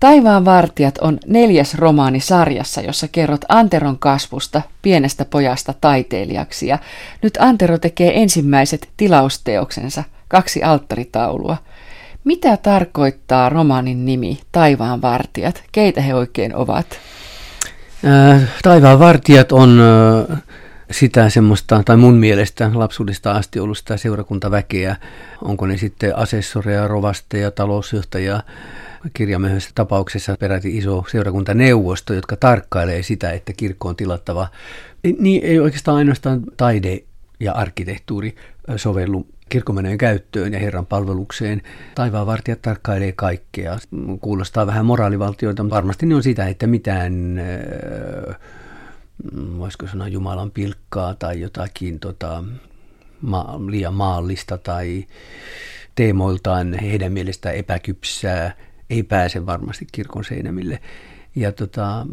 Taivaan vartijat on neljäs romaani sarjassa, jossa kerrot Anteron kasvusta pienestä pojasta taiteilijaksi. Ja nyt Antero tekee ensimmäiset tilausteoksensa, kaksi alttaritaulua. Mitä tarkoittaa romaanin nimi Taivaan vartijat? Keitä he oikein ovat? Äh, taivaan vartijat on äh, sitä semmoista, tai mun mielestä lapsuudesta asti ollut sitä seurakuntaväkeä. Onko ne sitten asessoreja, rovasteja, talousjohtajia, kirjamöhössä tapauksessa peräti iso seurakuntaneuvosto, jotka tarkkailee sitä, että kirkko on tilattava. Niin ei oikeastaan ainoastaan taide ja arkkitehtuuri sovellu kirkkomeneen käyttöön ja Herran palvelukseen. Taivaanvartijat tarkkailee kaikkea. Kuulostaa vähän moraalivaltioita, mutta varmasti ne on sitä, että mitään, voisiko sanoa Jumalan pilkkaa tai jotakin tota, ma- liian maallista tai teemoiltaan heidän mielestään epäkypsää ei pääse varmasti kirkon seinämille. Ja tota,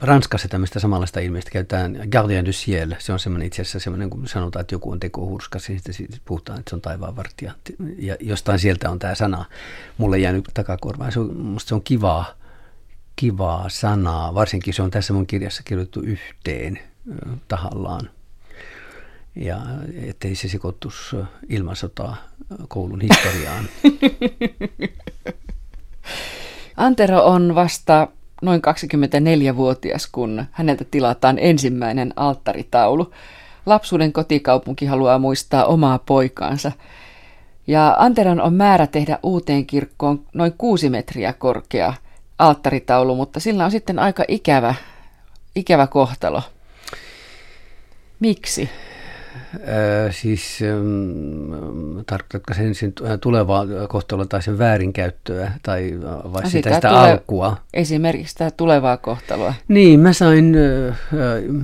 Ranskassa tämmöistä samanlaista ilmeistä käytetään Gardien du Ciel. Se on semmoinen itse asiassa semmoinen, kun sanotaan, että joku on tekohurskas, niin sitten puhutaan, että se on taivaanvartija. Ja jostain sieltä on tämä sana mulle jäänyt takakorvaan. Se on, musta se on kivaa, kivaa sanaa. Varsinkin se on tässä mun kirjassa kirjoitettu yhteen tahallaan. Ja ettei se sekoittuisi ilmasotaa koulun historiaan. Antero on vasta noin 24-vuotias, kun häneltä tilataan ensimmäinen alttaritaulu. Lapsuuden kotikaupunki haluaa muistaa omaa poikaansa. Ja Anteron on määrä tehdä uuteen kirkkoon noin kuusi metriä korkea alttaritaulu, mutta sillä on sitten aika ikävä, ikävä kohtalo. Miksi? Äh, siis ähm, tarkoitatko sen, sen tulevaa kohtaloa tai sen väärinkäyttöä tai vai no, sitä, sitä tule- alkua? Esimerkiksi sitä tulevaa kohtaloa. Niin, mä sain, äh,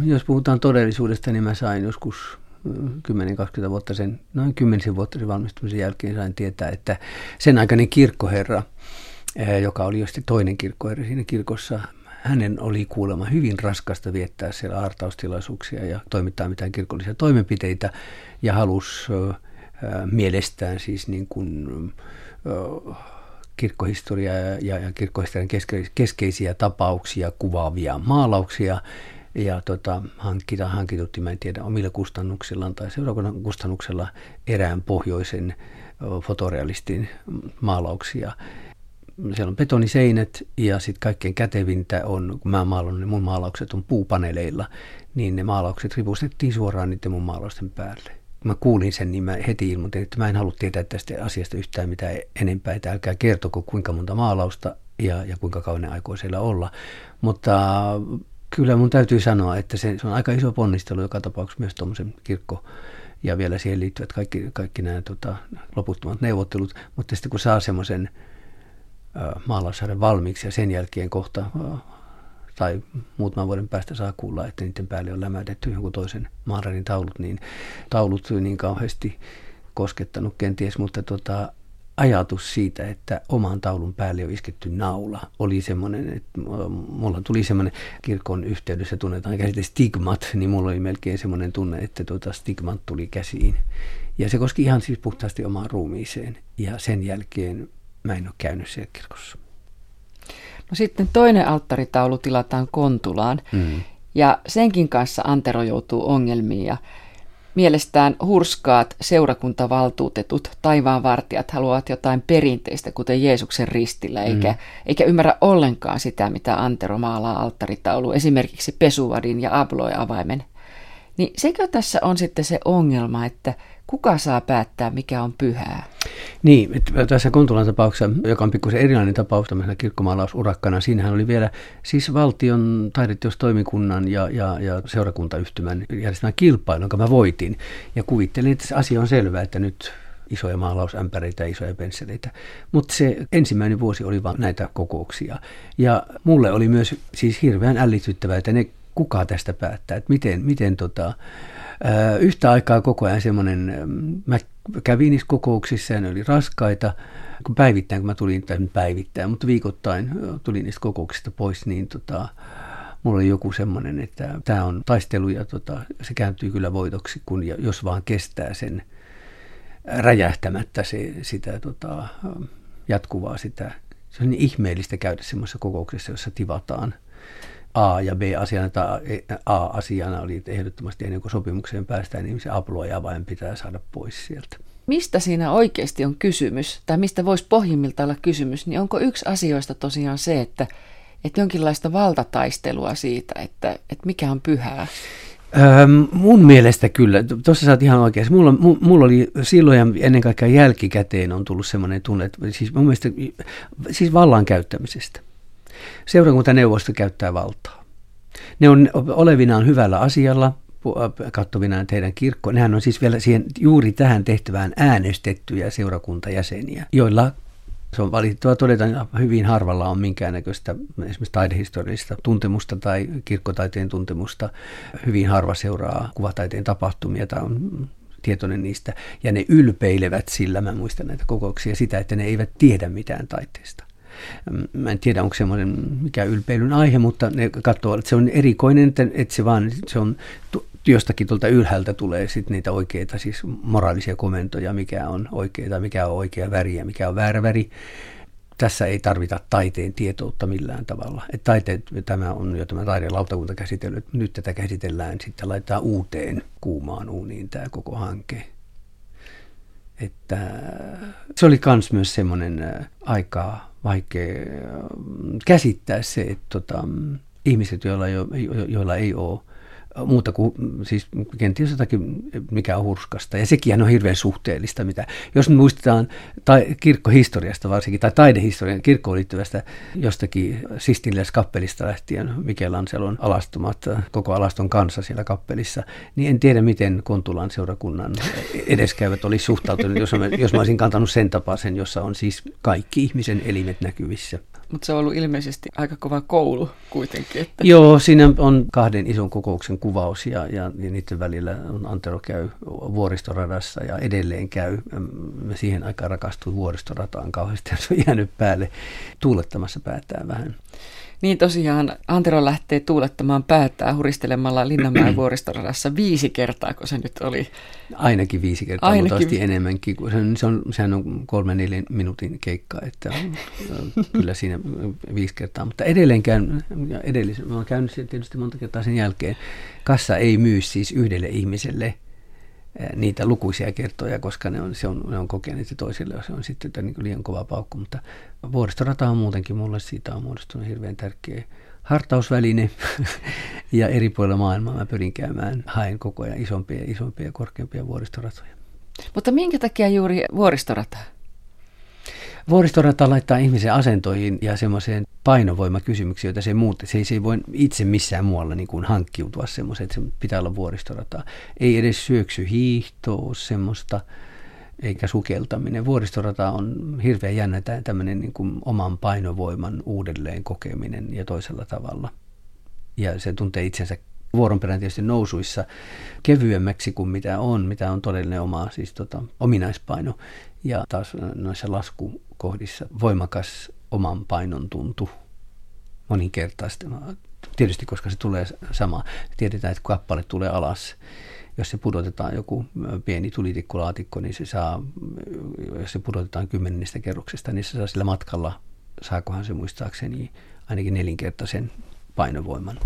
jos puhutaan todellisuudesta, niin mä sain joskus 10-20 vuotta sen, noin 10 vuotta sen valmistumisen jälkeen sain tietää, että sen aikainen kirkkoherra, joka oli jo sitten toinen kirkkoherra siinä kirkossa, hänen oli kuulemma hyvin raskasta viettää siellä aartaustilaisuuksia ja toimittaa mitään kirkollisia toimenpiteitä ja halusi mielestään siis niin kuin, kirkkohistoria ja, ja kirkkohistorian keske, keskeisiä tapauksia kuvaavia maalauksia. Ja tota, hankita, hankitutti, mä en tiedä, omilla kustannuksillaan tai seurakunnan kustannuksella erään pohjoisen fotorealistin maalauksia siellä on betoniseinät ja sitten kaikkein kätevintä on, kun mä maalannut, niin mun maalaukset on puupaneeleilla, niin ne maalaukset ripustettiin suoraan niiden mun maalausten päälle. Kun mä kuulin sen, niin mä heti ilmoitin, että mä en halua tietää tästä asiasta yhtään mitään enempää, että älkää kertoko kuinka monta maalausta ja, ja kuinka kauan ne aikoo siellä olla. Mutta kyllä mun täytyy sanoa, että se, se on aika iso ponnistelu joka tapauksessa myös tuommoisen kirkko ja vielä siihen liittyvät kaikki, kaikki nämä tota, loputtomat neuvottelut, mutta sitten kun saa semmoisen maalaussarjan valmiiksi ja sen jälkeen kohta tai muutaman vuoden päästä saa kuulla, että niiden päälle on lämätetty jonkun toisen maalarin taulut, niin taulut niin kauheasti koskettanut kenties, mutta tota, ajatus siitä, että oman taulun päälle on isketty naula, oli semmoinen, että mulla tuli semmoinen kirkon yhteydessä tunnetaan käsite stigmat, niin mulla oli melkein semmoinen tunne, että tuota stigmat tuli käsiin. Ja se koski ihan siis puhtaasti omaan ruumiiseen. Ja sen jälkeen mä en ole käynyt siellä kirkossa. No sitten toinen alttaritaulu tilataan Kontulaan mm. ja senkin kanssa Antero joutuu ongelmiin ja Mielestään hurskaat seurakuntavaltuutetut, taivaanvartijat haluavat jotain perinteistä, kuten Jeesuksen ristillä, eikä, mm. eikä ymmärrä ollenkaan sitä, mitä Antero maalaa alttaritaulu, esimerkiksi pesuvadin ja abloe-avaimen. Niin sekö tässä on sitten se ongelma, että kuka saa päättää, mikä on pyhää? Niin, että tässä Kontulan tapauksessa, joka on pikkusen erilainen tapaus tämmöisenä kirkkomaalausurakkana, siinähän oli vielä siis valtion taideteostoimikunnan ja, ja, ja seurakuntayhtymän järjestämä kilpailu, jonka mä voitin. Ja kuvittelin, että asia on selvä, että nyt isoja maalausämpäreitä ja isoja pensseleitä. Mutta se ensimmäinen vuosi oli vain näitä kokouksia. Ja mulle oli myös siis hirveän ällistyttävää, että ne kuka tästä päättää, että miten, miten tota, yhtä aikaa koko ajan semmoinen, mä kävin niissä kokouksissa ja ne oli raskaita, kun päivittäin, kun mä tulin, tai päivittäin, mutta viikoittain tulin niistä kokouksista pois, niin tota, mulla oli joku semmoinen, että tämä on taistelu ja tota, se kääntyy kyllä voitoksi, kun jos vaan kestää sen räjähtämättä se, sitä tota, jatkuvaa sitä. Se on niin ihmeellistä käydä semmoisessa kokouksessa, jossa tivataan A ja B-asiana tai A-asiana oli ehdottomasti ennen kuin sopimukseen päästään, niin se aploja vain pitää saada pois sieltä. Mistä siinä oikeasti on kysymys, tai mistä voisi pohjimmilta olla kysymys, niin onko yksi asioista tosiaan se, että, että jonkinlaista valtataistelua siitä, että, että mikä on pyhää? Öö, mun mielestä kyllä. Tuossa sä oot ihan oikeassa. Mulla, mulla oli silloin ja ennen kaikkea jälkikäteen on tullut semmoinen tunne, että siis mun mielestä siis vallan käyttämisestä. Seurakuntaneuvosto käyttää valtaa. Ne on olevinaan hyvällä asialla, katsovinaan teidän kirkko. Nehän on siis vielä siihen, juuri tähän tehtävään äänestettyjä seurakuntajäseniä, joilla se on valitettava todeta, että hyvin harvalla on minkäännäköistä esimerkiksi taidehistoriallista tuntemusta tai kirkkotaiteen tuntemusta. Hyvin harva seuraa kuvataiteen tapahtumia tai on tietoinen niistä. Ja ne ylpeilevät sillä, mä muistan näitä kokouksia, sitä, että ne eivät tiedä mitään taiteesta. Mä en tiedä, onko semmoinen mikä ylpeilyn aihe, mutta ne katsoo, että se on erikoinen, että, että se vaan se on jostakin tuolta ylhäältä tulee sitten niitä oikeita, siis moraalisia komentoja, mikä on oikea, mikä on oikea väri ja mikä on väärä väri. Tässä ei tarvita taiteen tietoutta millään tavalla. Et taiteet, tämä on jo tämä taidelautakunta käsitellyt, nyt tätä käsitellään, sitten laittaa uuteen kuumaan uuniin tämä koko hanke. Että se oli kans myös semmoinen aika vaikea käsittää se, että tota, ihmiset, joilla, jo, joilla ei ole muuta kuin siis kenties jotakin, mikä on hurskasta. Ja sekin on hirveän suhteellista, mitä, jos me muistetaan tai kirkkohistoriasta varsinkin, tai taidehistorian kirkkoon liittyvästä jostakin Sistinilles kappelista lähtien, Michelangelon alastumat, koko alaston kanssa siellä kappelissa, niin en tiedä, miten Kontulan seurakunnan edeskäyvät olisi suhtautunut, jos mä, jos mä olisin kantanut sen tapaisen, jossa on siis kaikki ihmisen elimet näkyvissä. Mutta se on ollut ilmeisesti aika kova koulu kuitenkin. Että. Joo, siinä on kahden ison kokouksen kuvaus ja, ja, niiden välillä on Antero käy vuoristoradassa ja edelleen käy. Me siihen aikaan rakastuin vuoristorataan kauheasti ja se on jäänyt päälle tuulettamassa päätään vähän. Niin tosiaan Antero lähtee tuulettamaan päättää huristelemalla Linnanmäen vuoristoradassa viisi kertaa, kun se nyt oli. Ainakin viisi kertaa, Ainakin. mutta enemmänkin. Se on, se on, sehän on kolmen neljän minuutin keikka, että kyllä siinä viisi kertaa. Mutta edelleenkään, edellisen, mä olen käynyt tietysti monta kertaa sen jälkeen, kassa ei myy siis yhdelle ihmiselle niitä lukuisia kertoja, koska ne on, se on, ne on kokeneet ja toisille se on sitten niin liian kova paukku. Mutta vuoristorata on muutenkin mulle siitä on muodostunut hirveän tärkeä hartausväline ja eri puolilla maailmaa mä pyrin käymään, haen koko ajan isompia isompia ja korkeampia vuoristoratoja. Mutta minkä takia juuri vuoristorata? Vuoristorata laittaa ihmisen asentoihin ja semmoiseen painovoimakysymyksiin, joita se muut, se ei, se ei voi itse missään muualla niin kuin hankkiutua semmoiseen, että se pitää olla vuoristorata. Ei edes syöksy hiihtoa semmoista, eikä sukeltaminen. Vuoristorata on hirveän jännä tämmöinen niin kuin oman painovoiman uudelleen kokeminen ja toisella tavalla. Ja se tuntee itsensä vuoron perään tietysti nousuissa kevyemmäksi kuin mitä on, mitä on todellinen oma siis tota, ominaispaino. Ja taas noissa laskukohdissa voimakas oman painon tuntu moninkertaisesti. Tietysti koska se tulee sama. Tiedetään, että kappale tulee alas. Jos se pudotetaan joku pieni tulitikkulaatikko, niin se saa, jos se pudotetaan kymmenennestä kerroksesta, niin se saa sillä matkalla, saakohan se muistaakseni ainakin nelinkertaisen painovoiman.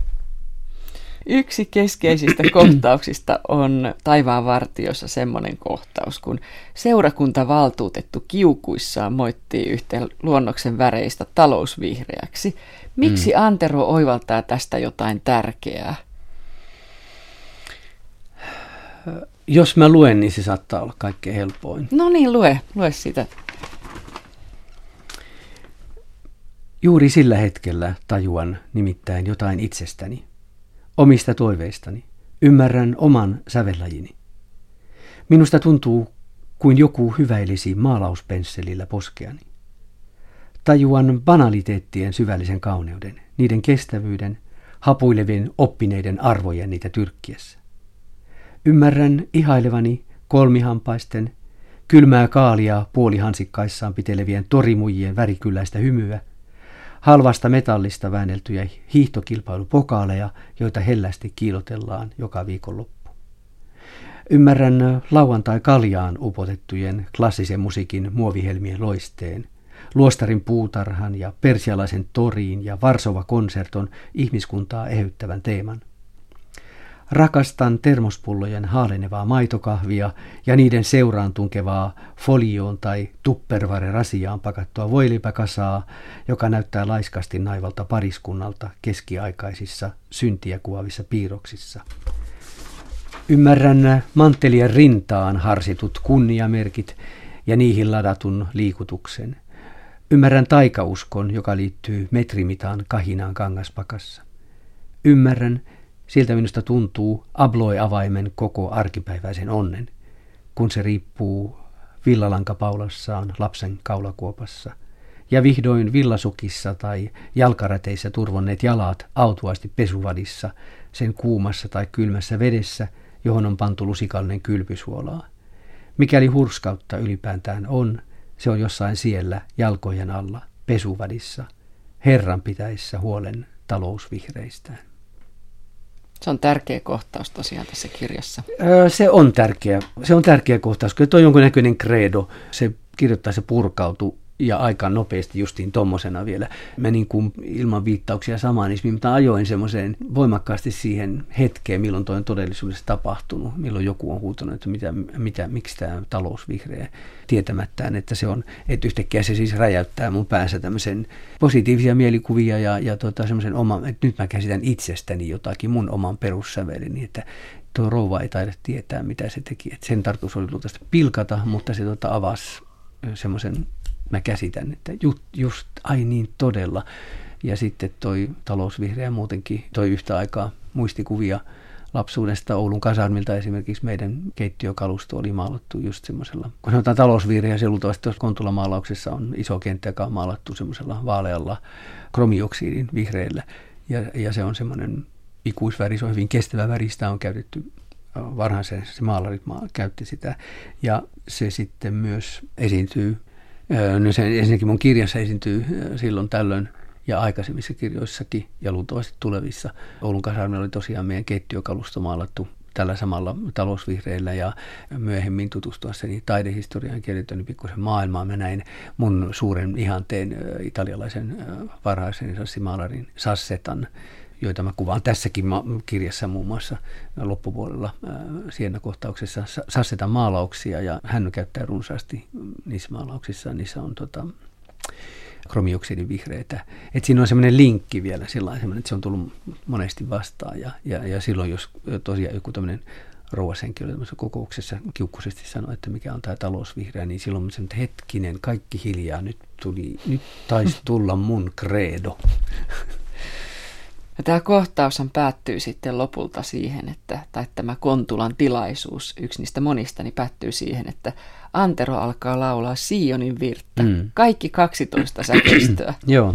Yksi keskeisistä kohtauksista on Taivaan vartiossa semmoinen kohtaus, kun seurakuntavaltuutettu kiukuissaan moittii yhteen luonnoksen väreistä talousvihreäksi. Miksi mm. Antero oivaltaa tästä jotain tärkeää? Jos mä luen, niin se saattaa olla kaikkein helpoin. No niin, lue, lue sitä. Juuri sillä hetkellä tajuan nimittäin jotain itsestäni – omista toiveistani. Ymmärrän oman sävellajini. Minusta tuntuu, kuin joku hyväilisi maalauspensselillä poskeani. Tajuan banaliteettien syvällisen kauneuden, niiden kestävyyden, hapuilevien oppineiden arvojen niitä tyrkkiessä. Ymmärrän ihailevani kolmihampaisten, kylmää kaalia puolihansikkaissaan pitelevien torimujien värikylläistä hymyä – halvasta metallista väänneltyjä hiihtokilpailupokaaleja, joita hellästi kiilotellaan joka viikonloppu. Ymmärrän lauantai kaljaan upotettujen klassisen musiikin muovihelmien loisteen, Luostarin puutarhan ja persialaisen toriin ja Varsova konserton ihmiskuntaa ehyttävän teeman. Rakastan termospullojen haalenevaa maitokahvia ja niiden seuraan tunkevaa folioon tai tuppervare rasiaan pakattua voilipäkasaa, joka näyttää laiskasti naivalta pariskunnalta keskiaikaisissa syntiä kuvaavissa piirroksissa. Ymmärrän manttelien rintaan harsitut kunniamerkit ja niihin ladatun liikutuksen. Ymmärrän taikauskon, joka liittyy metrimitaan kahinaan kangaspakassa. Ymmärrän, siltä minusta tuntuu abloi-avaimen koko arkipäiväisen onnen, kun se riippuu villalankapaulossaan lapsen kaulakuopassa – ja vihdoin villasukissa tai jalkaräteissä turvonneet jalat autuasti pesuvadissa, sen kuumassa tai kylmässä vedessä, johon on pantu lusikallinen kylpysuolaa. Mikäli hurskautta ylipäätään on, se on jossain siellä jalkojen alla, pesuvadissa, Herran pitäessä huolen talousvihreistään. Se on tärkeä kohtaus tosiaan tässä kirjassa. Se on tärkeä, se on tärkeä kohtaus. Kyllä tuo jonkunnäköinen credo. Se kirjoittaa, se purkautuu ja aika nopeasti justiin tommosena vielä. Mä niin kuin ilman viittauksia samaan, niin mä ajoin semmoiseen voimakkaasti siihen hetkeen, milloin toi on todellisuudessa tapahtunut, milloin joku on huutanut, että mitä, mitä, miksi tämä talous vihreä tietämättään, että se on, että yhtäkkiä se siis räjäyttää mun päässä tämmöisen positiivisia mielikuvia ja, ja tota, semmoisen oman, että nyt mä käsitän itsestäni jotakin mun oman perussävelini, että tuo rouva ei taida tietää, mitä se teki. että sen tarkoitus oli luultavasti pilkata, mutta se tota, avasi semmoisen mä käsitän, että just, just ai niin todella. Ja sitten toi talousvihreä muutenkin toi yhtä aikaa muistikuvia lapsuudesta Oulun kasarmilta esimerkiksi meidän keittiökalusto oli maalattu just semmoisella, kun sanotaan talousvihreä, se luultavasti tuossa Kontula-maalauksessa on iso kenttä, joka on maalattu semmoisella vaalealla kromioksidin vihreällä. Ja, ja se on semmoinen ikuisväri, se on hyvin kestävä väri, sitä on käytetty varhaisen, se maalarit käytti sitä. Ja se sitten myös esiintyy No se ensinnäkin mun kirjassa esiintyy silloin tällöin ja aikaisemmissa kirjoissakin ja luultavasti tulevissa. Oulun kasarmilla oli tosiaan meidän keittiökalusto maalattu tällä samalla talousvihreillä ja myöhemmin tutustuessani taidehistoriaan kirjoittanut pikkusen maailmaa. Mä näin mun suuren ihanteen italialaisen varhaisen sassimaalarin Sassetan joita mä kuvaan tässäkin kirjassa muun muassa loppupuolella siennakohtauksessa Sassetan maalauksia ja hän käyttää runsaasti niissä maalauksissa, niissä on tota, kromioksidin vihreitä. Et siinä on semmoinen linkki vielä sillä että se on tullut monesti vastaan ja, ja, ja silloin jos tosiaan joku tämmöinen rouvasenkin oli kokouksessa kiukkuisesti sanoi, että mikä on tämä talousvihreä, niin silloin että hetkinen, kaikki hiljaa, nyt, tuli, nyt taisi tulla mun kreedo. Ja tämä kohtaushan päättyy sitten lopulta siihen, että, tai tämä Kontulan tilaisuus, yksi niistä monista, niin päättyy siihen, että Antero alkaa laulaa Sionin virttä. Mm. Kaikki 12 säkeistöä. Joo.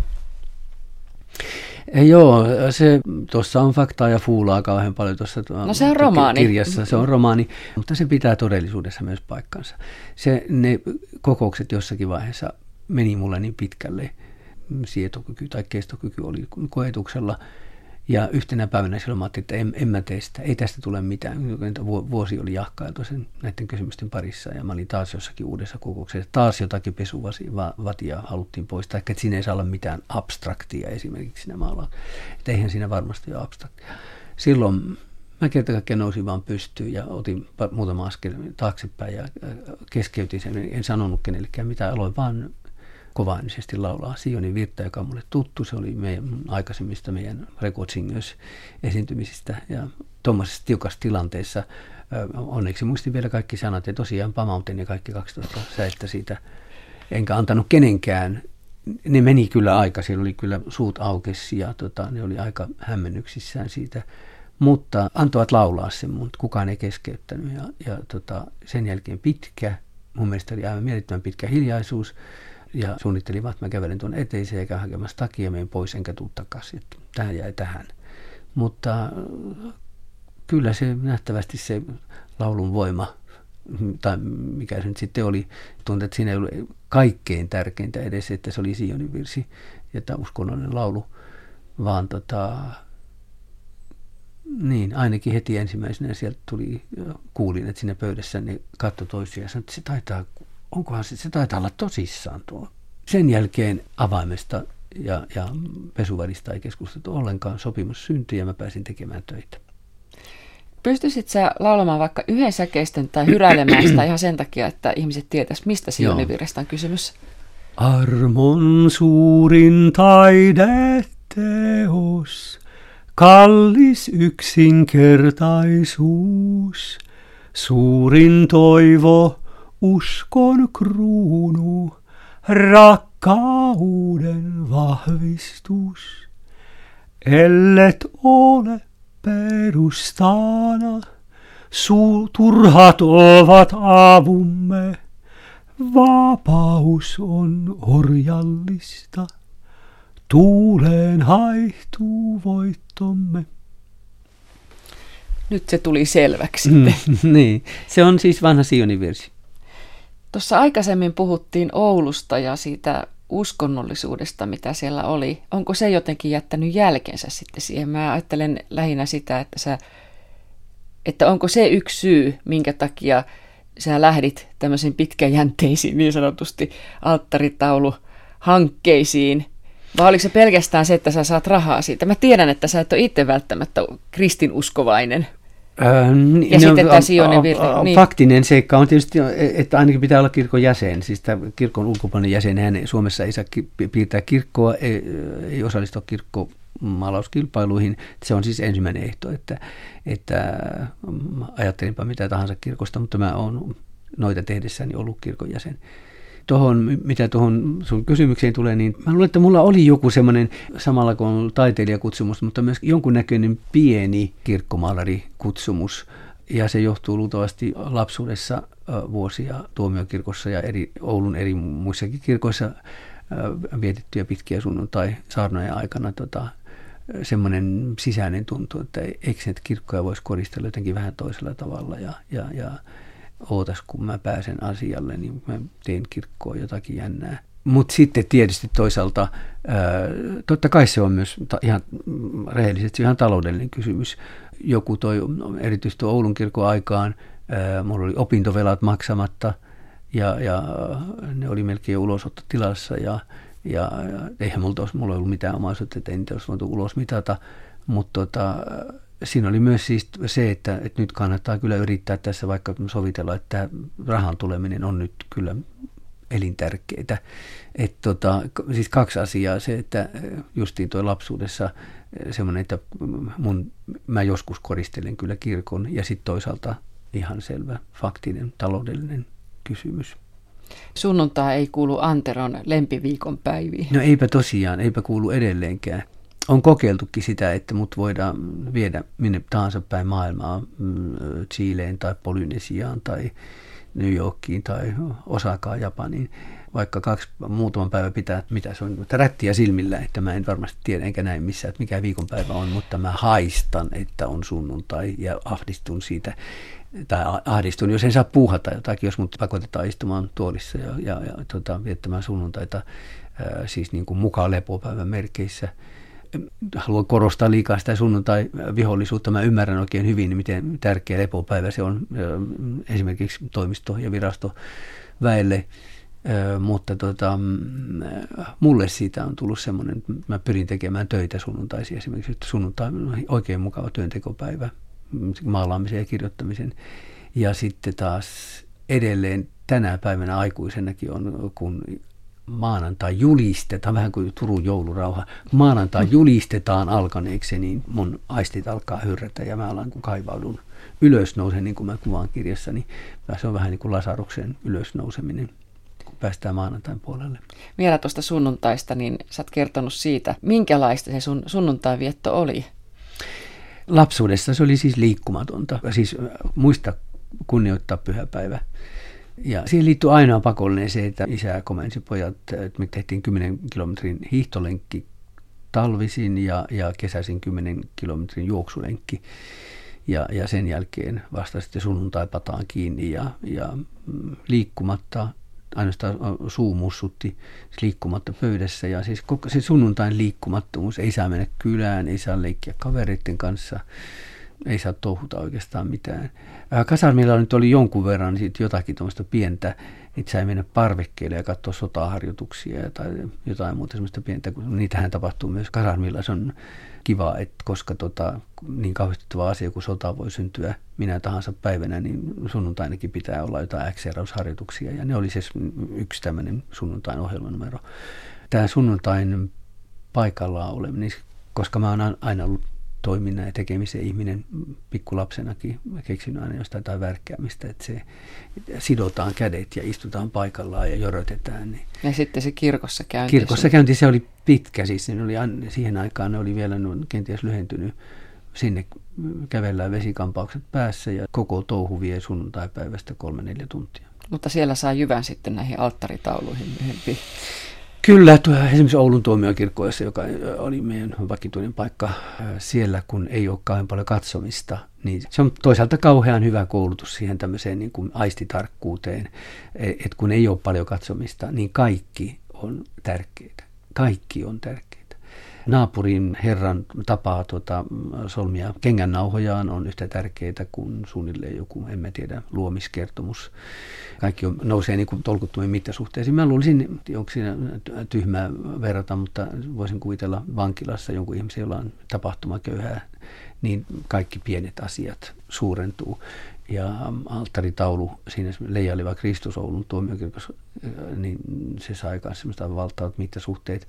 Joo, se tuossa on faktaa ja fuulaa kauhean paljon tuossa no, se on romaani. kirjassa. Se on romaani, mutta se pitää todellisuudessa myös paikkansa. Se, ne kokoukset jossakin vaiheessa meni mulle niin pitkälle, sietokyky tai kestokyky oli koetuksella, ja yhtenä päivänä silloin mä ajattelin, että en, en mä tee sitä, ei tästä tule mitään. Vuosi oli jahkailtu sen näiden kysymysten parissa ja mä olin taas jossakin uudessa kokouksessa. Taas jotakin pesuvatia haluttiin poistaa, että siinä ei saa olla mitään abstraktia esimerkiksi siinä maalla. Että eihän siinä varmasti ole abstraktia. Silloin mä kerta kaikkiaan nousin vaan pystyyn ja otin muutama askel taaksepäin ja keskeytin sen. En sanonut kenellekään mitään, aloin vaan kovaäänisesti laulaa Sionin virta, joka on mulle tuttu. Se oli meidän aikaisemmista meidän Record esiintymisistä ja tuommoisessa tiukassa tilanteessa onneksi muistin vielä kaikki sanat ja tosiaan Pamauten ja kaikki 12 säettä siitä. Enkä antanut kenenkään ne meni kyllä aika, siellä oli kyllä suut aukesi ja tota, ne oli aika hämmennyksissään siitä. Mutta antoivat laulaa sen, mutta kukaan ei keskeyttänyt. Ja, ja tota, sen jälkeen pitkä, mun mielestä oli aivan mielettömän pitkä hiljaisuus ja suunnittelivat, että mä kävelen tuon eteiseen eikä hakemassa takia, menen pois enkä tuu takaisin. Tähän jäi tähän. Mutta äh, kyllä se nähtävästi se laulun voima, tai mikä se nyt sitten oli, tuntui, että siinä ei ollut kaikkein tärkeintä edes, että se oli Sionin virsi ja tämä uskonnollinen laulu, vaan tota, niin, ainakin heti ensimmäisenä sieltä tuli, kuulin, että siinä pöydässä ne katsoi toisiaan ja sanoi, että se taitaa onkohan se, se taitaa olla tosissaan tuo sen jälkeen avaimesta ja, ja pesuväristä ei keskusteltu ollenkaan. Sopimus syntyi ja mä pääsin tekemään töitä. Pystyisit sä laulamaan vaikka yhden säkeisten tai hyräilemään sitä ihan sen takia, että ihmiset tietäisivät, mistä Sionivirrasta on kysymys? Armon suurin taideteos, kallis yksinkertaisuus, suurin toivo, uskon kruunu, rakkauden vahvistus. Ellet ole perustana, suu turhat ovat avumme. Vapaus on orjallista, tuuleen haihtuu voittomme. Nyt se tuli selväksi. Mm, niin, se on siis vanha Sionin virsi. Tuossa aikaisemmin puhuttiin Oulusta ja siitä uskonnollisuudesta, mitä siellä oli. Onko se jotenkin jättänyt jälkensä sitten siihen? Mä ajattelen lähinnä sitä, että, sä, että onko se yksi syy, minkä takia sä lähdit tämmöisiin pitkäjänteisiin niin sanotusti alttaritaulu hankkeisiin, vai oliko se pelkästään se, että sä saat rahaa siitä? Mä tiedän, että sä et ole itse välttämättä kristinuskovainen, ja no, sitten tämä Sionin virhe. Niin. Faktinen seikka on tietysti, että ainakin pitää olla kirkon jäsen. Siis tämä kirkon ulkopuolinen jäsen, hän Suomessa ei saa piirtää kirkkoa, ei, ei osallistua kirkko maalauskilpailuihin. Se on siis ensimmäinen ehto, että, että ajattelinpa mitä tahansa kirkosta, mutta mä oon noita tehdessäni ollut kirkon jäsen tuohon, mitä tuohon sun kysymykseen tulee, niin mä luulen, että mulla oli joku semmoinen, samalla kuin taiteilijakutsumus, mutta myös jonkunnäköinen pieni kirkkomalarikutsumus. Ja se johtuu luultavasti lapsuudessa vuosia tuomiokirkossa ja eri, Oulun eri muissakin kirkoissa vietettyjä pitkiä sunnuntai saarnoja aikana tota, semmoinen sisäinen tuntu, että eikö kirkkoja voisi koristella jotenkin vähän toisella tavalla ja, ja, ja ootas kun mä pääsen asialle, niin mä teen kirkkoon jotakin jännää. Mutta sitten tietysti toisaalta, totta kai se on myös ihan rehellisesti ihan taloudellinen kysymys. Joku toi, erityisesti Oulun kirkon aikaan, mulla oli opintovelat maksamatta ja, ja ne oli melkein ulosottotilassa ja, ja, ja eihän mulla, olisi, mulla ollut mitään omaisuutta, että en niitä olisi voitu ulos mitata, mutta tota, siinä oli myös siis se, että, että nyt kannattaa kyllä yrittää tässä vaikka sovitella, että rahan tuleminen on nyt kyllä elintärkeitä. Et tota, siis kaksi asiaa. Se, että justiin tuo lapsuudessa semmoinen, että mun, mä joskus koristelen kyllä kirkon ja sitten toisaalta ihan selvä faktinen taloudellinen kysymys. Sunnuntai ei kuulu Anteron lempiviikon päiviin. No eipä tosiaan, eipä kuulu edelleenkään on kokeiltukin sitä, että mut voidaan viedä minne tahansa päin maailmaa, mm, Chileen tai Polynesiaan tai New Yorkiin tai Osakaan Japaniin, vaikka kaksi muutaman päivän pitää, mitä se on, rättiä silmillä, että mä en varmasti tiedä enkä näin missään, että mikä viikonpäivä on, mutta mä haistan, että on sunnuntai ja ahdistun siitä, tai ahdistun, jos en saa puuhata jotakin, jos mut pakotetaan istumaan tuolissa ja, ja, ja tota, viettämään sunnuntaita, ää, siis niin kuin mukaan lepopäivän merkeissä – haluan korostaa liikaa sitä sunnuntai-vihollisuutta. Mä ymmärrän oikein hyvin, miten tärkeä lepopäivä se on esimerkiksi toimisto- ja virastoväelle. Mutta tota, mulle siitä on tullut semmoinen, että mä pyrin tekemään töitä sunnuntaisin esimerkiksi, että sunnuntai on oikein mukava työntekopäivä maalaamisen ja kirjoittamisen. Ja sitten taas edelleen tänä päivänä aikuisenakin on, kun maanantai julistetaan, vähän kuin Turun joulurauha, maanantai julistetaan alkaneeksi, niin mun aistit alkaa hyrrätä ja mä alan kun kaivaudun ylös nousen, niin kuin mä kuvaan kirjassa, niin se on vähän niin kuin Lasaruksen ylösnouseminen kun päästään maanantain puolelle. Vielä tuosta sunnuntaista, niin sä oot kertonut siitä, minkälaista se sun sunnuntaivietto oli? Lapsuudessa se oli siis liikkumatonta, siis muista kunnioittaa pyhäpäivä. Ja siihen liittyy ainoa pakollinen se, että isä komensi pojat, että me tehtiin 10 kilometrin hiihtolenkki talvisin ja, ja kesäisin 10 kilometrin juoksulenkki. Ja, ja sen jälkeen vasta sitten sunnuntai pataan kiinni ja, ja mm, liikkumatta, ainoastaan suu mussutti siis liikkumatta pöydässä. Ja siis koko se sunnuntain liikkumattomuus, ei saa mennä kylään, ei saa leikkiä kavereiden kanssa – ei saa touhuta oikeastaan mitään. Kasarmilla nyt oli jonkun verran sit jotakin tuommoista pientä että sai mennä parvekkeelle ja katsoa sotaharjoituksia tai jotain muuta semmoista pientä, kun niitähän tapahtuu myös kasarmilla. Se on kiva, että koska tota, niin kauhistuttava asia kuin sota voi syntyä minä tahansa päivänä, niin sunnuntainakin pitää olla jotain x ja ne oli siis yksi tämmöinen sunnuntain ohjelmanumero. Tämä sunnuntain paikallaan oleminen, koska mä oon aina ollut toiminnan ja tekemisen ihminen pikkulapsenakin. Keksin aina jostain tai värkkäämistä, että se sidotaan kädet ja istutaan paikallaan ja jörötetään. Niin. Ja sitten se kirkossa käynti. Kirkossa käynti, se oli pitkä, siis ne oli, siihen aikaan ne oli vielä ne kenties lyhentynyt. Sinne kävellään vesikampaukset päässä ja koko touhu vie sunnuntai-päivästä kolme neljä tuntia. Mutta siellä saa jyvän sitten näihin alttaritauluihin myöhemmin. Kyllä, tuo, esimerkiksi Oulun tuomiokirkkoissa, joka oli meidän vakituinen paikka siellä, kun ei ole kauhean paljon katsomista, niin se on toisaalta kauhean hyvä koulutus siihen tämmöiseen niin kuin aistitarkkuuteen, e, että kun ei ole paljon katsomista, niin kaikki on tärkeitä. Kaikki on tärkeitä naapurin herran tapaa tuota, solmia kengännauhojaan on yhtä tärkeää kuin suunnilleen joku, en mä tiedä, luomiskertomus. Kaikki on, nousee niin kuin tolkuttomiin mittasuhteisiin. Mä luulisin, onko siinä tyhmää verrata, mutta voisin kuvitella vankilassa jonkun ihmisen, jolla on tapahtumaköyhää, niin kaikki pienet asiat suurentuu. Ja alttaritaulu, siinä leijaileva Kristus Oulun tuomiokirkossa, niin se sai myös semmoista valtavat mittasuhteet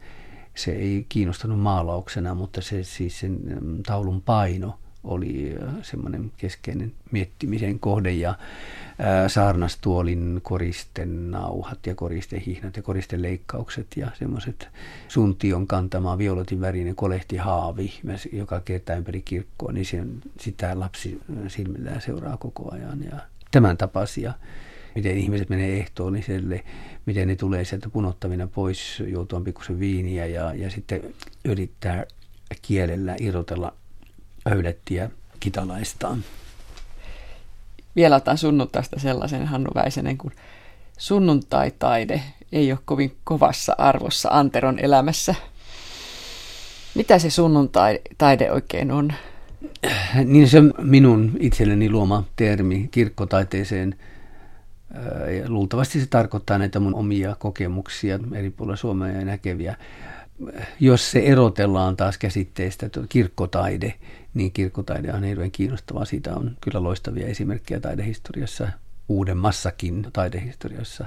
se ei kiinnostanut maalauksena, mutta se siis sen mm, taulun paino oli äh, semmoinen keskeinen miettimisen kohde ja äh, saarnastuolin koristen nauhat ja koristehihnat ja koristeleikkaukset ja semmoiset suntion kantama violetin värinen kolehtihaavi, joka kertaa ympäri kirkkoa, niin sen, sitä lapsi silmillään seuraa koko ajan ja tämän tapaisia miten ihmiset menee ehtoolliselle, miten ne tulee sieltä punottavina pois, joutua pikkusen viiniä ja, ja sitten yrittää kielellä irrotella höylettiä kitalaistaan. Vielä otan sunnuntaista sellaisen Hannu Väisenen, kun sunnuntai-taide ei ole kovin kovassa arvossa Anteron elämässä. Mitä se sunnuntai-taide oikein on? Niin se on minun itselleni luoma termi kirkkotaiteeseen – luultavasti se tarkoittaa näitä mun omia kokemuksia eri puolilla Suomea ja näkeviä. Jos se erotellaan taas käsitteestä kirkkotaide, niin kirkkotaide on hirveän kiinnostavaa. Siitä on kyllä loistavia esimerkkejä taidehistoriassa, uudemmassakin taidehistoriassa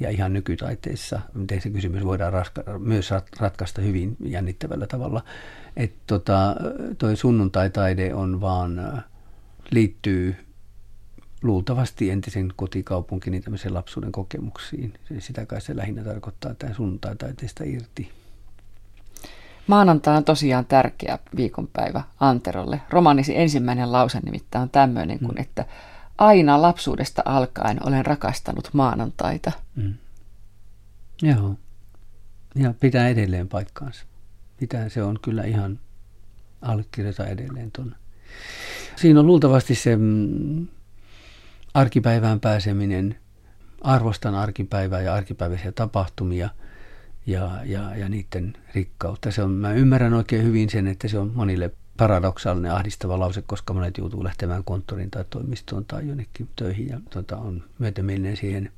ja ihan nykytaiteessa. Miten se kysymys voidaan raska- myös ratkaista hyvin jännittävällä tavalla. Että tota, toi sunnuntai-taide on vaan, liittyy luultavasti entisen kotikaupunkini tämmöisen lapsuuden kokemuksiin. Sitä kai se lähinnä tarkoittaa tämä sunnuntai-taiteesta irti. Maanantai on tosiaan tärkeä viikonpäivä Anterolle. Romanisi ensimmäinen lause nimittäin on tämmöinen kuin, mm. että aina lapsuudesta alkaen olen rakastanut maanantaita. Mm. Joo. Ja pitää edelleen paikkaansa. Pitää, se on kyllä ihan allekirjoita edelleen tuonne. Siinä on luultavasti se mm, arkipäivään pääseminen, arvostan arkipäivää ja arkipäiväisiä tapahtumia ja, ja, ja niiden rikkautta. Se on, mä ymmärrän oikein hyvin sen, että se on monille paradoksaalinen ahdistava lause, koska monet joutuu lähtemään konttoriin tai toimistoon tai jonnekin töihin ja tota, on myötämielinen siihen.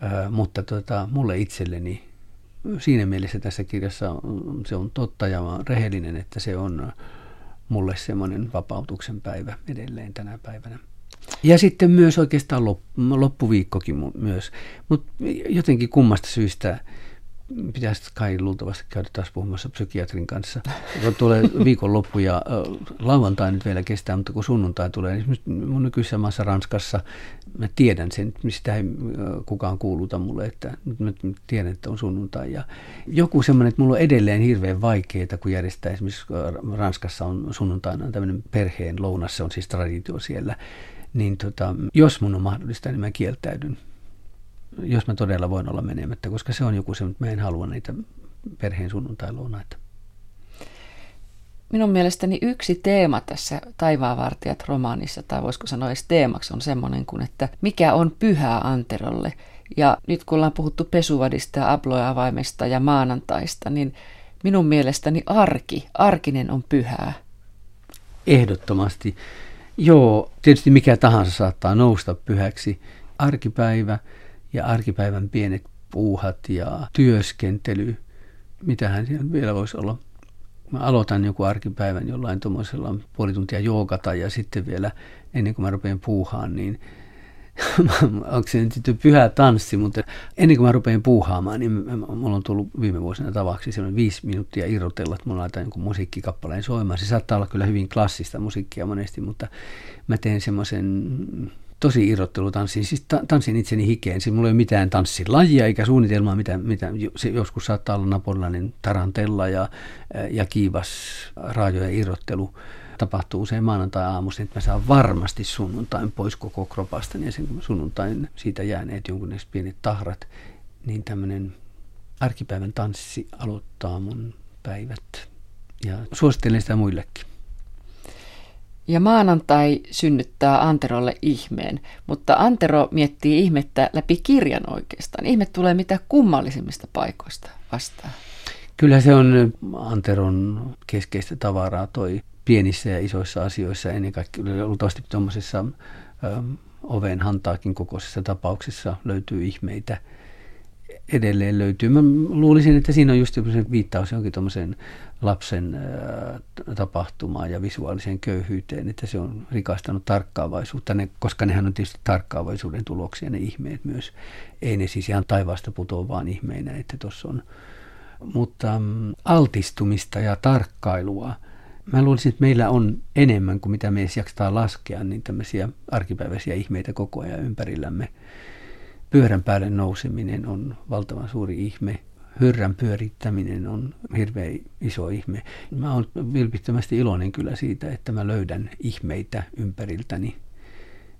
Ää, mutta tota, mulle itselleni siinä mielessä tässä kirjassa on, se on totta ja mä rehellinen, että se on mulle semmoinen vapautuksen päivä edelleen tänä päivänä. Ja sitten myös oikeastaan loppuviikkokin myös. Mutta jotenkin kummasta syystä pitäisi kai luultavasti käydä taas puhumassa psykiatrin kanssa. Kun tulee viikonloppu ja lauantai nyt vielä kestää, mutta kun sunnuntai tulee, niin mun nykyisessä maassa Ranskassa, mä tiedän sen, mistä ei kukaan kuuluta mulle, että mä tiedän, että on sunnuntai. Ja joku semmoinen, että mulla on edelleen hirveän vaikeaa, kun järjestää esimerkiksi Ranskassa on sunnuntaina tämmöinen perheen lounas, se on siis traditio siellä, niin tota, jos mun on mahdollista, niin mä kieltäydyn. Jos mä todella voin olla menemättä, koska se on joku se, että mä en halua niitä perheen sunnuntai-lounaita. Minun mielestäni yksi teema tässä Taivaanvartijat romaanissa, tai voisiko sanoa edes teemaksi, on semmoinen kuin, että mikä on pyhää Anterolle. Ja nyt kun ollaan puhuttu pesuvadista ja abloavaimesta ja maanantaista, niin minun mielestäni arki, arkinen on pyhää. Ehdottomasti. Joo, tietysti mikä tahansa saattaa nousta pyhäksi. Arkipäivä ja arkipäivän pienet puuhat ja työskentely. Mitähän siellä vielä voisi olla? Mä aloitan joku arkipäivän jollain tuommoisella puoli tuntia joogata ja sitten vielä ennen kuin mä rupean puuhaan, niin onko se nyt pyhä tanssi, mutta ennen kuin mä rupean puuhaamaan, niin mulla on tullut viime vuosina tavaksi semmoinen viisi minuuttia irrotella, että mulla laitan jonkun musiikkikappaleen soimaan. Se saattaa olla kyllä hyvin klassista musiikkia monesti, mutta mä teen semmoisen tosi irrottelutanssin, siis tanssin itseni hikeen. Siis mulla ei ole mitään tanssilajia eikä suunnitelmaa, mitä, mitä se joskus saattaa olla napolilainen tarantella ja, ja kiivas raajojen irrottelu tapahtuu usein maanantai-aamuisin, että mä saan varmasti sunnuntain pois koko kropasta, ja sen sunnuntain siitä jääneet jonkun pienet tahrat, niin tämmöinen arkipäivän tanssi aloittaa mun päivät. Ja suosittelen sitä muillekin. Ja maanantai synnyttää Anterolle ihmeen, mutta Antero miettii ihmettä läpi kirjan oikeastaan. Ihme tulee mitä kummallisimmista paikoista vastaan. Kyllä se on Anteron keskeistä tavaraa toi pienissä ja isoissa asioissa, ennen kaikkea luultavasti tuommoisessa oven hantaakin kokoisessa tapauksessa löytyy ihmeitä. Edelleen löytyy. Mä luulisin, että siinä on just viittaus jonkin tuommoiseen lapsen äh, tapahtumaan ja visuaaliseen köyhyyteen, että se on rikastanut tarkkaavaisuutta, ne, koska nehän on tietysti tarkkaavaisuuden tuloksia, ne ihmeet myös. Ei ne siis ihan taivaasta putoa vaan ihmeinä, että tuossa on. Mutta mm, altistumista ja tarkkailua – mä luulisin, että meillä on enemmän kuin mitä me edes jaksetaan laskea, niin tämmöisiä arkipäiväisiä ihmeitä koko ajan ympärillämme. Pyörän päälle nouseminen on valtavan suuri ihme. Hyrrän pyörittäminen on hirveän iso ihme. Mä oon vilpittömästi iloinen kyllä siitä, että mä löydän ihmeitä ympäriltäni.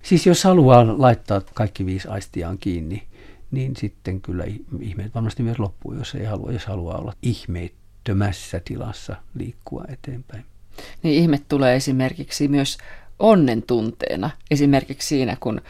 Siis jos haluaa laittaa kaikki viisi aistiaan kiinni, niin sitten kyllä ihmeet varmasti myös loppuu, jos ei halua, jos haluaa olla ihmeettömässä tilassa liikkua eteenpäin niin ihme tulee esimerkiksi myös onnen tunteena. Esimerkiksi siinä, kun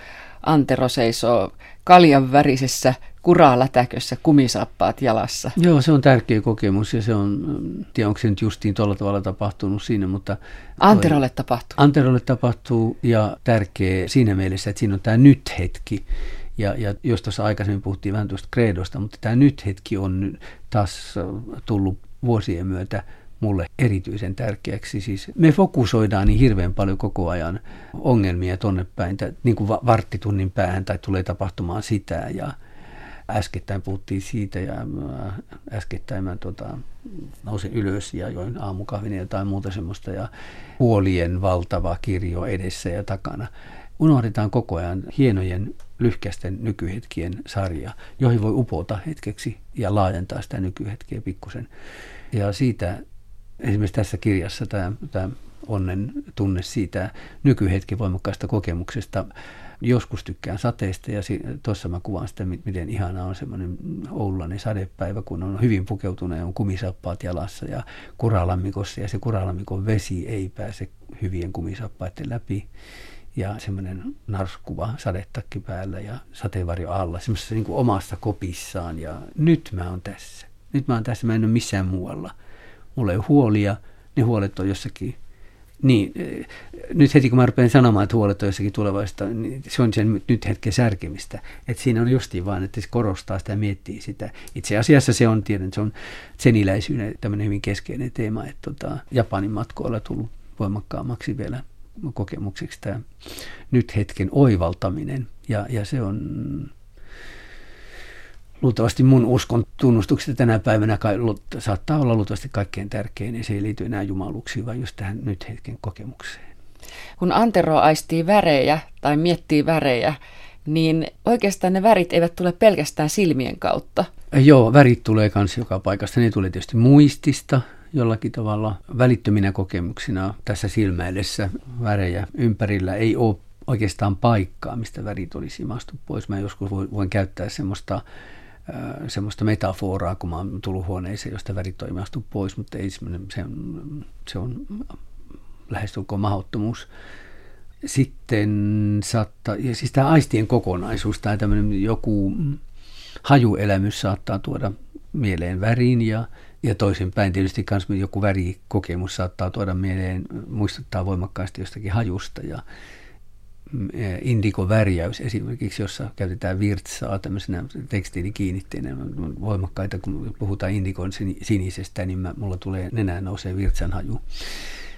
Antero seisoo kaljan värisessä kuralätäkössä kumisappaat jalassa. Joo, se on tärkeä kokemus ja se on, tiedä onko se nyt justiin tuolla tavalla tapahtunut siinä, mutta... Anterolle tapahtuu. Anterolle tapahtuu ja tärkeä siinä mielessä, että siinä on tämä nyt-hetki. Ja, ja jos tuossa aikaisemmin puhuttiin vähän tuosta kreedosta, mutta tämä nyt-hetki on taas tullut vuosien myötä mulle erityisen tärkeäksi. Siis me fokusoidaan niin hirveän paljon koko ajan ongelmia tonne päin, niin kuin varttitunnin päähän tai tulee tapahtumaan sitä ja äskettäin puhuttiin siitä ja äh, äskettäin mä tota, nousin ylös ja join aamukahvin ja jotain muuta semmoista ja huolien valtava kirjo edessä ja takana. Unohdetaan koko ajan hienojen lyhkäisten nykyhetkien sarja, joihin voi upota hetkeksi ja laajentaa sitä nykyhetkeä pikkusen. Ja siitä esimerkiksi tässä kirjassa tämä, tämä onnen tunne siitä nykyhetken voimakkaasta kokemuksesta. Joskus tykkään sateesta ja tuossa mä kuvaan sitä, miten ihanaa on semmoinen oululainen sadepäivä, kun on hyvin pukeutunut ja on kumisappaat jalassa ja kuralammikossa ja se kuralammikon vesi ei pääse hyvien kumisappaiden läpi ja semmoinen narskuva sadetakki päällä ja sateenvarjo alla, semmoisessa niin omassa kopissaan ja nyt mä oon tässä. Nyt mä oon tässä, mä en ole missään muualla mulla ei ole huolia, ne huolet on jossakin. Niin, eh, nyt heti kun mä rupean sanomaan, että huolet on jossakin tulevaisuudesta, niin se on sen nyt hetken särkemistä. Että siinä on justiin vaan, että se korostaa sitä ja miettii sitä. Itse asiassa se on, tiedän, se on seniläisyyden tämmöinen hyvin keskeinen teema, että tota, Japanin matkoilla tullut voimakkaammaksi vielä kokemukseksi tämä nyt hetken oivaltaminen. Ja, ja se on luultavasti mun uskon tunnustuksesta tänä päivänä kai, saattaa olla luultavasti kaikkein tärkein, ja se ei liity enää jumaluksiin, vaan just tähän nyt hetken kokemukseen. Kun Antero aistii värejä tai miettii värejä, niin oikeastaan ne värit eivät tule pelkästään silmien kautta. Joo, värit tulee myös joka paikasta. Ne tulee tietysti muistista jollakin tavalla välittöminä kokemuksina tässä silmäedessä värejä ympärillä ei ole oikeastaan paikkaa, mistä värit olisi imastu pois. Mä joskus voin käyttää semmoista semmoista metaforaa, kun mä oon tullut huoneeseen, josta värit on imastu pois, mutta ei se, se on lähestulkoon mahdottomuus. Sitten saattaa, ja siis tämä aistien kokonaisuus tai tämmöinen joku hajuelämys saattaa tuoda mieleen värin ja, ja toisinpäin tietysti myös joku värikokemus saattaa tuoda mieleen, muistuttaa voimakkaasti jostakin hajusta ja indigo-värjäys esimerkiksi, jossa käytetään virtsaa tämmöisenä tekstiilikiinnitteenä voimakkaita, kun puhutaan indigon sinisestä, niin mä, mulla tulee nenään nousee virtsan haju.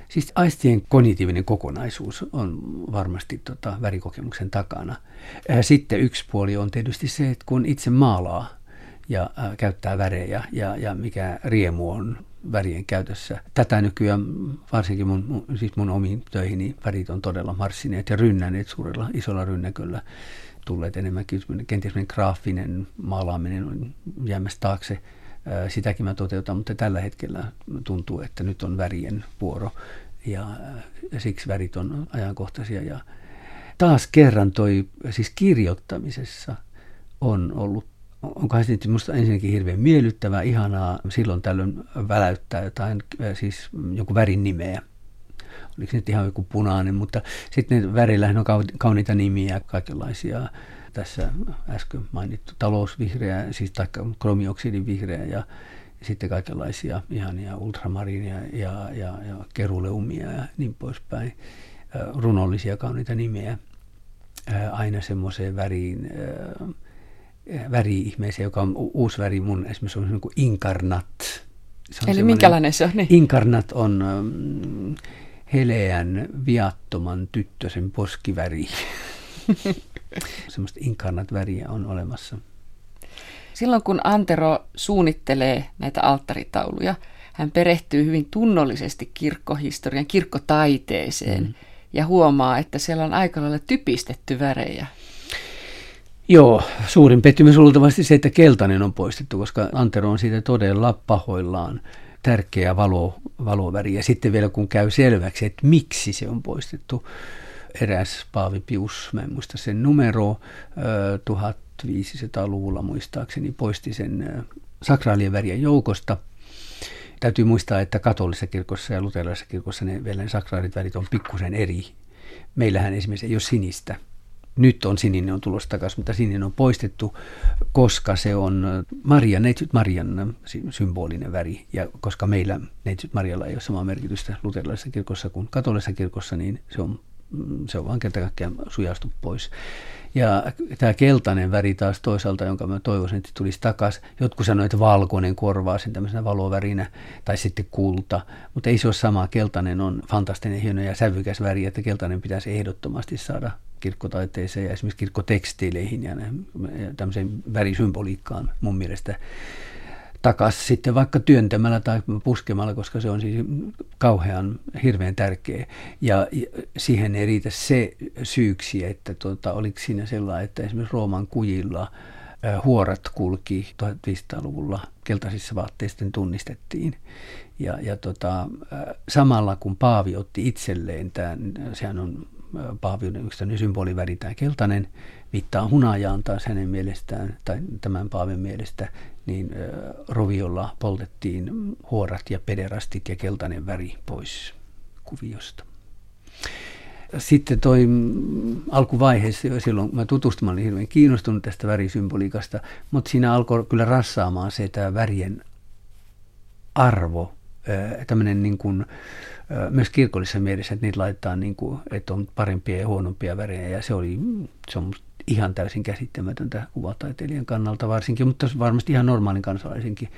Siis aistien kognitiivinen kokonaisuus on varmasti tota, värikokemuksen takana. Sitten yksi puoli on tietysti se, että kun itse maalaa ja äh, käyttää värejä ja, ja mikä riemu on värien käytössä. Tätä nykyään varsinkin mun, siis mun omiin töihin värit on todella marssineet ja rynnänneet suurella isolla rynnäköllä tulleet enemmänkin kenties graafinen maalaaminen on jäämässä taakse. Sitäkin mä toteutan, mutta tällä hetkellä tuntuu, että nyt on värien vuoro ja siksi värit on ajankohtaisia. Ja taas kerran toi, siis kirjoittamisessa on ollut onkohan se minusta ensinnäkin hirveän miellyttävää, ihanaa silloin tällöin väläyttää jotain, siis jonkun värin nimeä. Oliko se nyt ihan joku punainen, mutta sitten ne värillähän on kauniita nimiä, kaikenlaisia. Tässä äsken mainittu talousvihreä, siis taikka kromioksidin vihreä ja sitten kaikenlaisia ihania ultramariinia ja, ja, ja keruleumia ja niin poispäin. Runollisia kauniita nimiä aina semmoiseen väriin väri-ihmeeseen, joka on uusi väri mun esimerkiksi on niin kuin inkarnat. Se on Eli minkälainen se on? Niin. Inkarnat on um, heleän viattoman tyttösen poskiväri. Semmoista inkarnat-väriä on olemassa. Silloin kun Antero suunnittelee näitä alttaritauluja, hän perehtyy hyvin tunnollisesti kirkkohistorian, kirkkotaiteeseen mm. ja huomaa, että siellä on aika lailla typistetty värejä. Joo, suurin pettymys luultavasti se, että keltainen on poistettu, koska Antero on siitä todella pahoillaan tärkeä valo, valoväri. Ja sitten vielä kun käy selväksi, että miksi se on poistettu, eräs Paavi Pius, mä en muista sen numero, 1500-luvulla muistaakseni poisti sen sakraalien värien joukosta. Täytyy muistaa, että katolisessa kirkossa ja luterilaisessa kirkossa ne, vielä ne sakraalit värit on pikkusen eri. Meillähän esimerkiksi ei ole sinistä nyt on sininen on tulossa takaisin, mutta sininen on poistettu, koska se on Maria, neitsyt Marian symbolinen väri. Ja koska meillä neitsyt Marialla ei ole samaa merkitystä luterilaisessa kirkossa kuin katolisessa kirkossa, niin se on, se on vaan kerta kaikkiaan sujastu pois. Ja tämä keltainen väri taas toisaalta, jonka mä toivoisin, että tulisi takaisin. Jotkut sanoivat, että valkoinen korvaa sen tämmöisenä valovärinä tai sitten kulta, mutta ei se ole sama. Keltainen on fantastinen, hieno ja sävykäs väri, että keltainen pitäisi ehdottomasti saada kirkkotaiteeseen ja esimerkiksi kirkkotekstiileihin ja tämmöiseen värisymboliikkaan mun mielestä takaisin sitten vaikka työntämällä tai puskemalla, koska se on siis kauhean hirveän tärkeä. Ja siihen ei riitä se syyksi, että tuota, oliko siinä sellainen, että esimerkiksi Rooman kujilla huorat kulki 1500-luvulla keltaisissa vaatteissa tunnistettiin. Ja, ja tota, samalla kun Paavi otti itselleen, tämän, sehän on Paaviuden yksi symboliväri, tämä keltainen, viittaa hunajaan taas hänen mielestään, tai tämän Paavin mielestä, niin roviolla poltettiin huorat ja pederastit ja keltainen väri pois kuviosta. Sitten toi alkuvaiheessa, silloin mä tutustumaan olin hirveän kiinnostunut tästä värisymboliikasta, mutta siinä alkoi kyllä rassaamaan se tämä värien arvo, tämmöinen niin kuin, myös kirkollisessa mielessä, että niitä laitetaan, niin kuin, että on parempia ja huonompia värejä. Ja se, oli, se on ihan täysin käsittämätöntä kuvataiteilijan kannalta varsinkin, mutta varmasti ihan normaalin kansalaisenkin,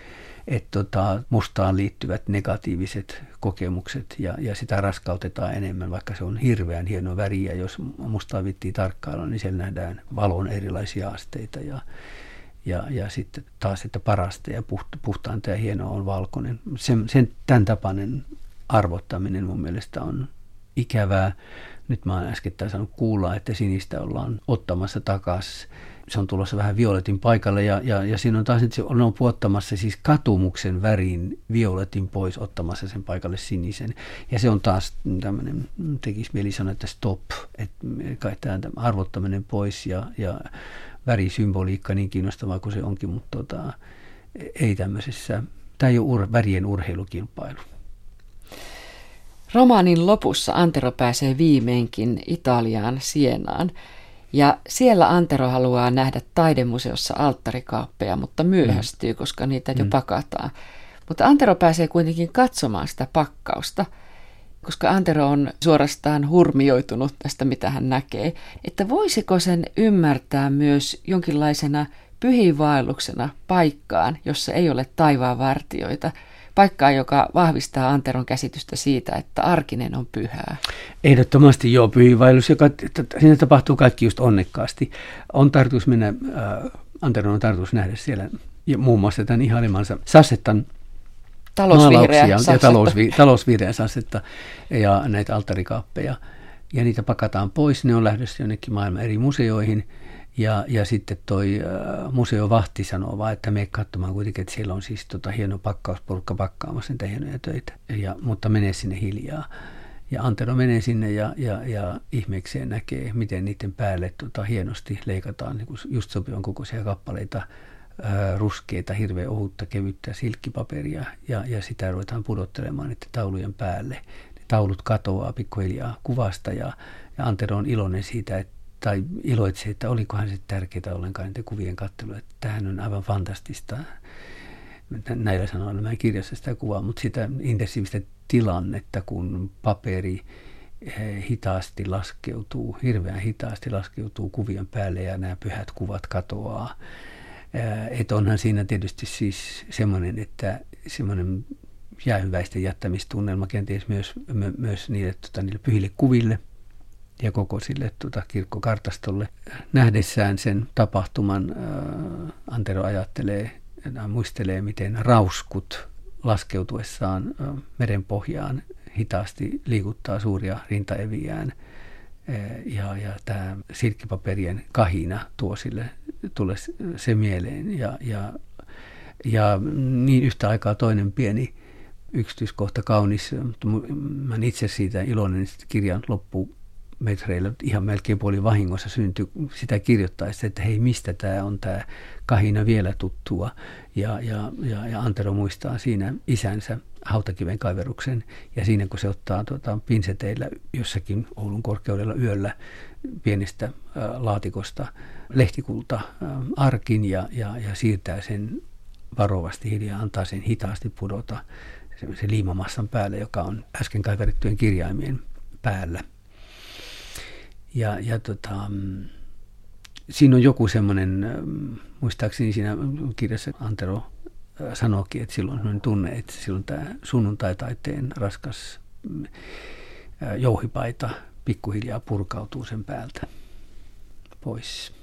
että tota, mustaan liittyvät negatiiviset kokemukset ja, ja sitä raskautetaan enemmän, vaikka se on hirveän hieno väri ja jos mustaa vittiä tarkkailla, niin siellä nähdään valon erilaisia asteita ja, ja, ja sitten taas, että parasta ja puhtaanta ja hienoa on valkoinen. Sen, sen, tämän tapainen arvottaminen mun mielestä on ikävää. Nyt mä oon äskettäin saanut kuulla, että sinistä ollaan ottamassa takaisin. Se on tulossa vähän violetin paikalle ja, ja, ja siinä on taas, että se on puottamassa siis katumuksen värin violetin pois, ottamassa sen paikalle sinisen. Ja se on taas tämmöinen, tekisi mieli sanoa, että stop, että kai tämä arvottaminen pois ja, ja värisymboliikka niin kiinnostavaa kuin se onkin, mutta tota, ei tämmöisessä, tämä ei ole ur, värien urheilukilpailu. Romaanin lopussa Antero pääsee viimeinkin Italiaan Sienaan. Ja siellä Antero haluaa nähdä taidemuseossa alttarikaappeja, mutta myöhästyy, mm. koska niitä jo mm. pakataan. Mutta Antero pääsee kuitenkin katsomaan sitä pakkausta. koska Antero on suorastaan hurmioitunut tästä, mitä hän näkee, että voisiko sen ymmärtää myös jonkinlaisena pyhiinvaelluksena paikkaan, jossa ei ole taivaan vartioita, paikkaa, joka vahvistaa Anteron käsitystä siitä, että arkinen on pyhää. Ehdottomasti joo, pyhiinvaellus, joka siinä tapahtuu kaikki just onnekkaasti. On tarkoitus mennä, äh, Anteron on tarkoitus nähdä siellä ja muun muassa tämän ihailemansa Sassettan talousvihreä ja talousvi, talousvihreä sassetta ja näitä alttarikaappeja. Ja niitä pakataan pois, ne on lähdössä jonnekin maailman eri museoihin. Ja, ja sitten toi äh, museovahti sanoo vaan, että me katsomaan kuitenkin, että siellä on siis tota hieno pakkausporukka pakkaamassa niitä hienoja töitä. Ja, mutta menee sinne hiljaa. Ja Antero menee sinne ja, ja, ja ihmeekseen näkee, miten niiden päälle tota, hienosti leikataan niin just sopivan kokoisia kappaleita ruskeita, hirveän ohutta, kevyttä silkkipaperia ja, ja sitä ruvetaan pudottelemaan niiden taulujen päälle. Ne taulut katoaa pikkuhiljaa kuvasta ja, ja Antero on iloinen siitä, että tai iloitsee, että olikohan se tärkeää ollenkaan niiden kuvien kattelu, että tämähän on aivan fantastista. Näillä sanoilla mä en kirjassa sitä kuvaa, mutta sitä intensiivistä tilannetta, kun paperi eh, hitaasti laskeutuu, hirveän hitaasti laskeutuu kuvien päälle ja nämä pyhät kuvat katoaa. Että onhan siinä tietysti siis semmoinen, että semmoinen jäähyväisten jättämistunnelma kenties myös, my, myös niille, tota, niille pyhille kuville ja koko sille tota, kirkkokartastolle. Nähdessään sen tapahtuman ää, Antero ajattelee, ää, muistelee, miten rauskut laskeutuessaan ää, merenpohjaan hitaasti liikuttaa suuria rintaeviään – ja, ja tämä silkkipaperien kahina tuo sille, tulee se mieleen. Ja, ja, ja niin yhtä aikaa toinen pieni yksityiskohta kaunis, mutta mä itse siitä iloinen, kirjan loppu metreillä ihan melkein puoli vahingossa syntyi sitä kirjoittaessa, että hei, mistä tämä on tämä kahina vielä tuttua. Ja, ja, ja, ja Antero muistaa siinä isänsä hautakiven kaiveruksen ja siinä kun se ottaa tuota, pinseteillä jossakin Oulun korkeudella yöllä pienestä laatikosta lehtikulta arkin ja, ja, ja siirtää sen varovasti hiljaa, antaa sen hitaasti pudota se, se liimamassan päälle, joka on äsken kaiverittujen kirjaimien päällä. Ja, ja tota, mm, siinä on joku semmoinen, muistaakseni siinä kirjassa Antero sanoikin, että silloin on tunne, että silloin tämä sunnuntai-taiteen raskas mm, jouhipaita pikkuhiljaa purkautuu sen päältä pois.